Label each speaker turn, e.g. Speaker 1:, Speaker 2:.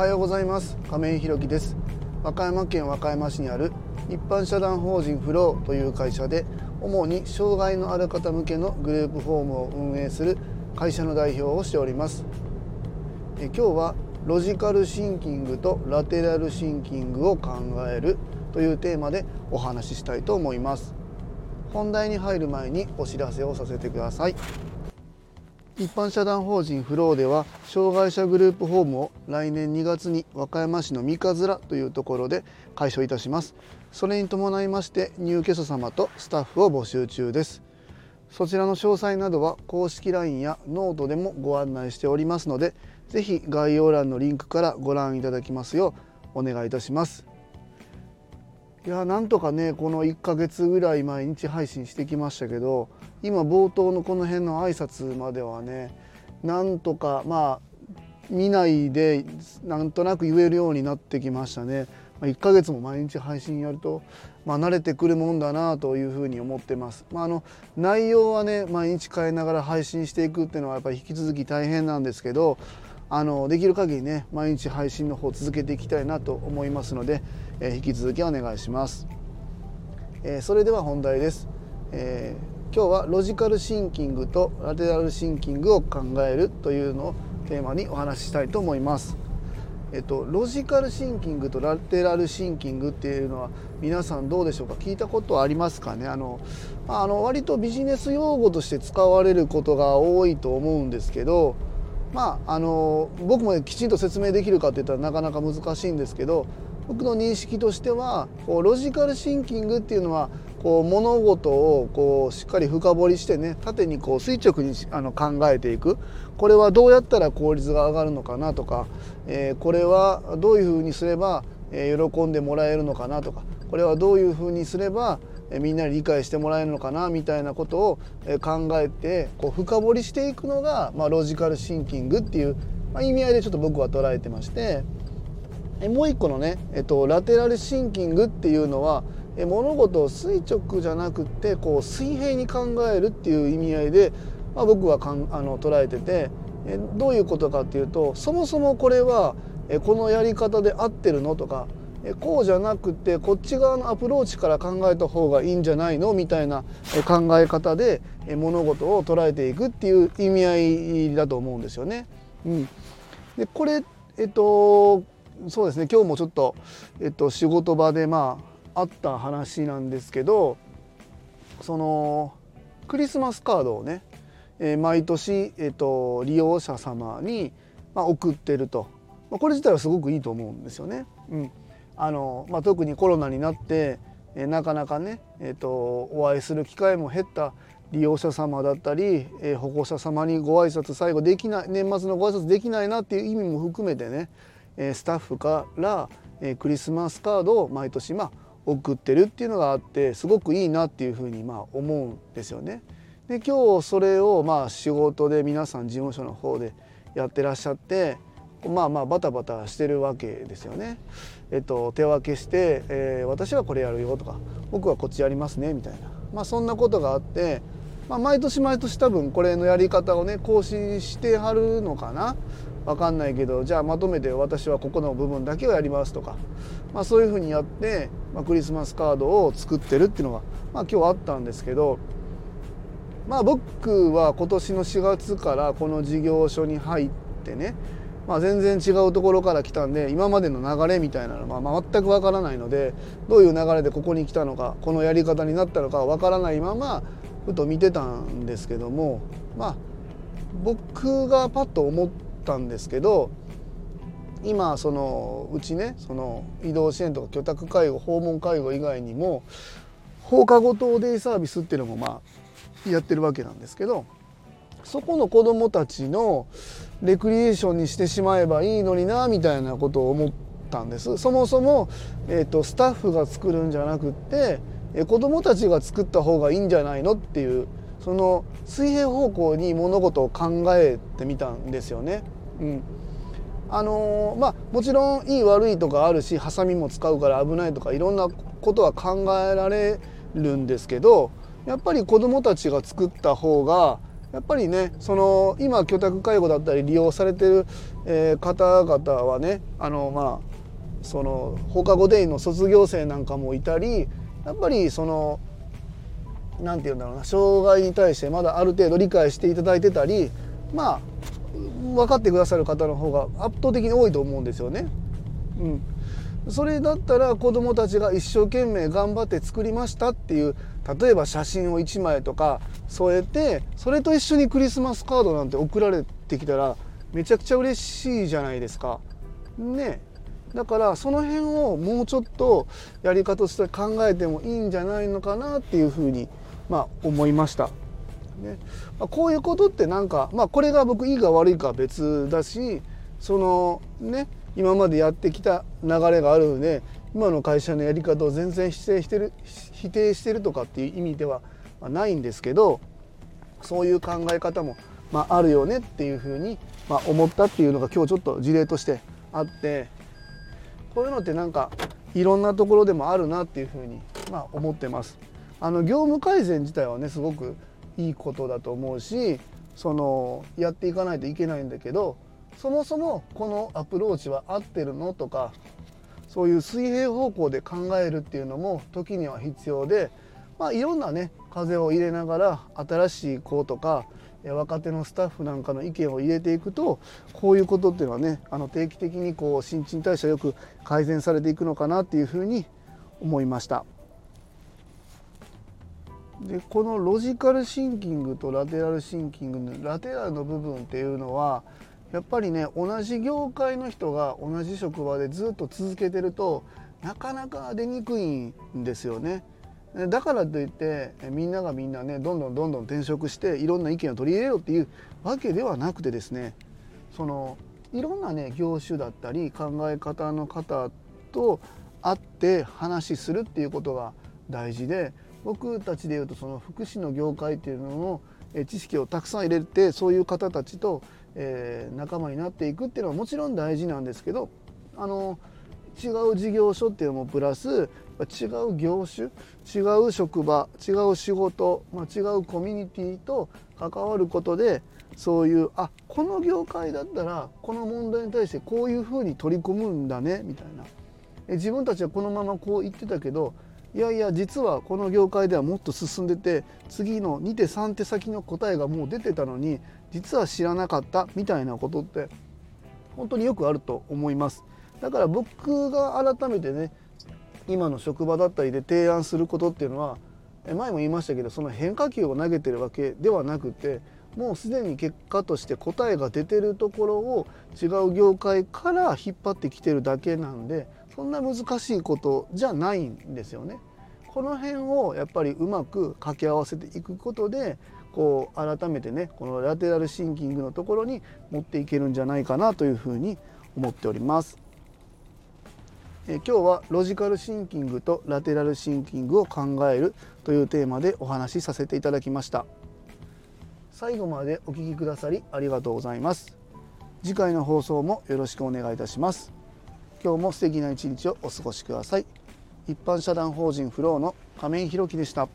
Speaker 1: はようございます。亀井弘樹です。和歌山県和歌山市にある一般社団法人フローという会社で主に障害のある方向けのグループホームを運営する会社の代表をしております。え今日はロジカルシンキングとラテラルシンキングを考えるというテーマでお話ししたいと思います。本題に入る前にお知らせをさせてください。一般社団法人フローでは障害者グループホームを来年2月に和歌山市の三葛というところで開所いたします。それに伴いまして入居者様とスタッフを募集中です。そちらの詳細などは公式 LINE やノートでもご案内しておりますので是非概要欄のリンクからご覧いただきますようお願いいたします。いやなんとかねこの1ヶ月ぐらい毎日配信してきましたけど今冒頭のこの辺の挨拶まではねなんとかまあ見ないでなんとなく言えるようになってきましたね。1ヶ月も毎日配信やると、まあ、慣れてくるもんだなというふうに思ってます。まあ、あの内容はね毎日変えながら配信していくっていうのはやっぱり引き続き大変なんですけどあのできる限りね毎日配信の方続けていきたいなと思いますので、えー、引き続きお願いします、えー、それでは本題です、えー、今日はロジカルシンキングとラテラルシンキングを考えるというのをテーマにお話ししたいと思います。えっと、ロジカルシンキングとラテラルシンキングっていうのは皆さんどうでしょうか？聞いたことありますかね？あのあの割とビジネス用語として使われることが多いと思うんですけどまああの僕もきちんと説明できるかって言ったらなかなか難しいんですけど僕の認識としてはこうロジカルシンキングっていうのはこう物事をこうしっかり深掘りしてね縦にこう垂直にあの考えていく。これはどうやったら効率が上がるのかなとか、えー、これはどういうふうにすれば、喜んでもらえるのかなとかこれはどういうふうにすればみんなに理解してもらえるのかなみたいなことを考えてこう深掘りしていくのが、まあ、ロジカルシンキングっていう、まあ、意味合いでちょっと僕は捉えてましてもう一個のね、えっと、ラテラルシンキングっていうのは物事を垂直じゃなくてこう水平に考えるっていう意味合いで、まあ、僕はかんあの捉えててどういうことかっていうとそもそもこれはこのやり方で合ってるのとかこうじゃなくてこっち側のアプローチから考えた方がいいんじゃないの？みたいな考え方で物事を捉えていくっていう意味合いだと思うんですよね。うん、でこれえっとそうですね。今日もちょっと、えっと、仕事場でまああった話なんですけどそのクリスマスカードをね、え毎年、えっと、利用者様に、まあ、送ってると、まあ、これ自体はすごくいいと思うんですよね。うん。あの、まあ、特にコロナになって、えなかなかね、えーと、お会いする機会も減った利用者様だったり、えー、保護者様にご挨拶最後できない年末のご挨拶できないなっていう意味も含めてね、えスタッフから、えクリスマスカードを毎年まあ送ってるっていうのがあってすごくいいなっていうふうにまあ思うんですよね。で今日それをまあ仕事で皆さん事務所の方でやってらっしゃってまあまあバタバタしてるわけですよね。えっと、手分けして、えー、私はこれやるよとか僕はこっちやりますねみたいな、まあ、そんなことがあって、まあ、毎年毎年多分これのやり方をね更新してはるのかな分かんないけどじゃあまとめて私はここの部分だけをやりますとか、まあ、そういうふうにやって、まあ、クリスマスカードを作ってるっていうのが、まあ、今日あったんですけど。まあ僕は今年の4月からこの事業所に入ってねまあ、全然違うところから来たんで今までの流れみたいなのは、全くわからないのでどういう流れでここに来たのかこのやり方になったのかわからないままふと見てたんですけどもまあ僕がパッと思ったんですけど今そのうちねその移動支援とか居宅介護訪問介護以外にも放課後等デイサービスっていうのもまあやってるわけなんですけどそこの子どもたちのレクリエーションにしてしまえばいいのになみたいなことを思ったんですそもそも、えーと、スタッフが作るんじゃなくって、えー、子どもたちが作った方がいいんじゃないのっていうその水平方向に物事を考えてみたんですよね。うんあのー、まあもちろんいい悪いとかあるしハサミも使うから危ないとかいろんなことは考えられるんですけどやっぱり子どもたちが作った方がやっぱりねその今居宅介護だったり利用されてる、えー、方々はねあのまあその放課後デイの卒業生なんかもいたりやっぱりその何て言うんだろうな障害に対してまだある程度理解していただいてたりまあ分かってくださる方の方が圧倒的に多いと思うんですよね。うん、それだったら子どもたちが一生懸命頑張って作りましたっていう例えば写真を1枚とか添えてそれと一緒にクリスマスカードなんて送られてきたらめちゃくちゃ嬉しいじゃないですか。ねだからその辺をもうちょっとやり方として考えてもいいんじゃないのかなっていうふうにまあ思いました。ねまあ、こういうことってなんか、まあ、これが僕いいか悪いかは別だしそのね今までやってきた流れがあるので今の会社のやり方を全然否定してる否定してるとかっていう意味ではないんですけどそういう考え方も、まあ、あるよねっていうふうに、まあ、思ったっていうのが今日ちょっと事例としてあってこういうのってなんかいろんなところでもあるなっていうふうに、まあ、思ってます。あの業務改善自体はねすごくいいことだと思うしそのやっていかないといけないんだけどそもそもこのアプローチは合ってるのとかそういう水平方向で考えるっていうのも時には必要で、まあ、いろんなね風を入れながら新しい子とか若手のスタッフなんかの意見を入れていくとこういうことっていうのはねあの定期的にこう新陳代謝よく改善されていくのかなっていうふうに思いました。でこのロジカルシンキングとラテラルシンキングのラテラルの部分っていうのはやっぱりね同じ業界の人が同じ職場でずっと続けてるとなかなか出にくいんですよね。だからといってみんながみんなねどんどんどんどん転職していろんな意見を取り入れろっていうわけではなくてですねそのいろんなね業種だったり考え方の方と会って話するっていうことが大事で僕たちでいうとその福祉の業界っていうのの知識をたくさん入れてそういう方たちと、えー、仲間になっていくっていうのはもちろん大事なんですけどあの違う事業所っていうのもプラス違う業種違う職場違う仕事、まあ、違うコミュニティと関わることでそういうあこの業界だったらこの問題に対してこういうふうに取り組むんだねみたいな。自分たちはこのままこう言ってたけどいやいや実はこの業界ではもっと進んでて次の2手3手先の答えがもう出てたのに実は知らなかったみたいなことって本当によくあると思います。だから僕が改めてね今の職場だったりで提案することっていうのは前も言いましたけどその変化球を投げてるわけではなくてもうすでに結果として答えが出てるところを違う業界から引っ張ってきてるだけなんでそんな難しいことじゃないんですよね。この辺をやっぱりうまく掛け合わせていくことでこう改めてねこのラテラルシンキングのところに持っていけるんじゃないかなというふうに思っております。え今日はロジカルシンキングとラテラルシンキングを考えるというテーマでお話しさせていただきました最後までお聴きくださりありがとうございます次回の放送もよろしくお願いいたします今日も素敵な一日をお過ごしください。一般社団法人フローの亀井弘樹でした。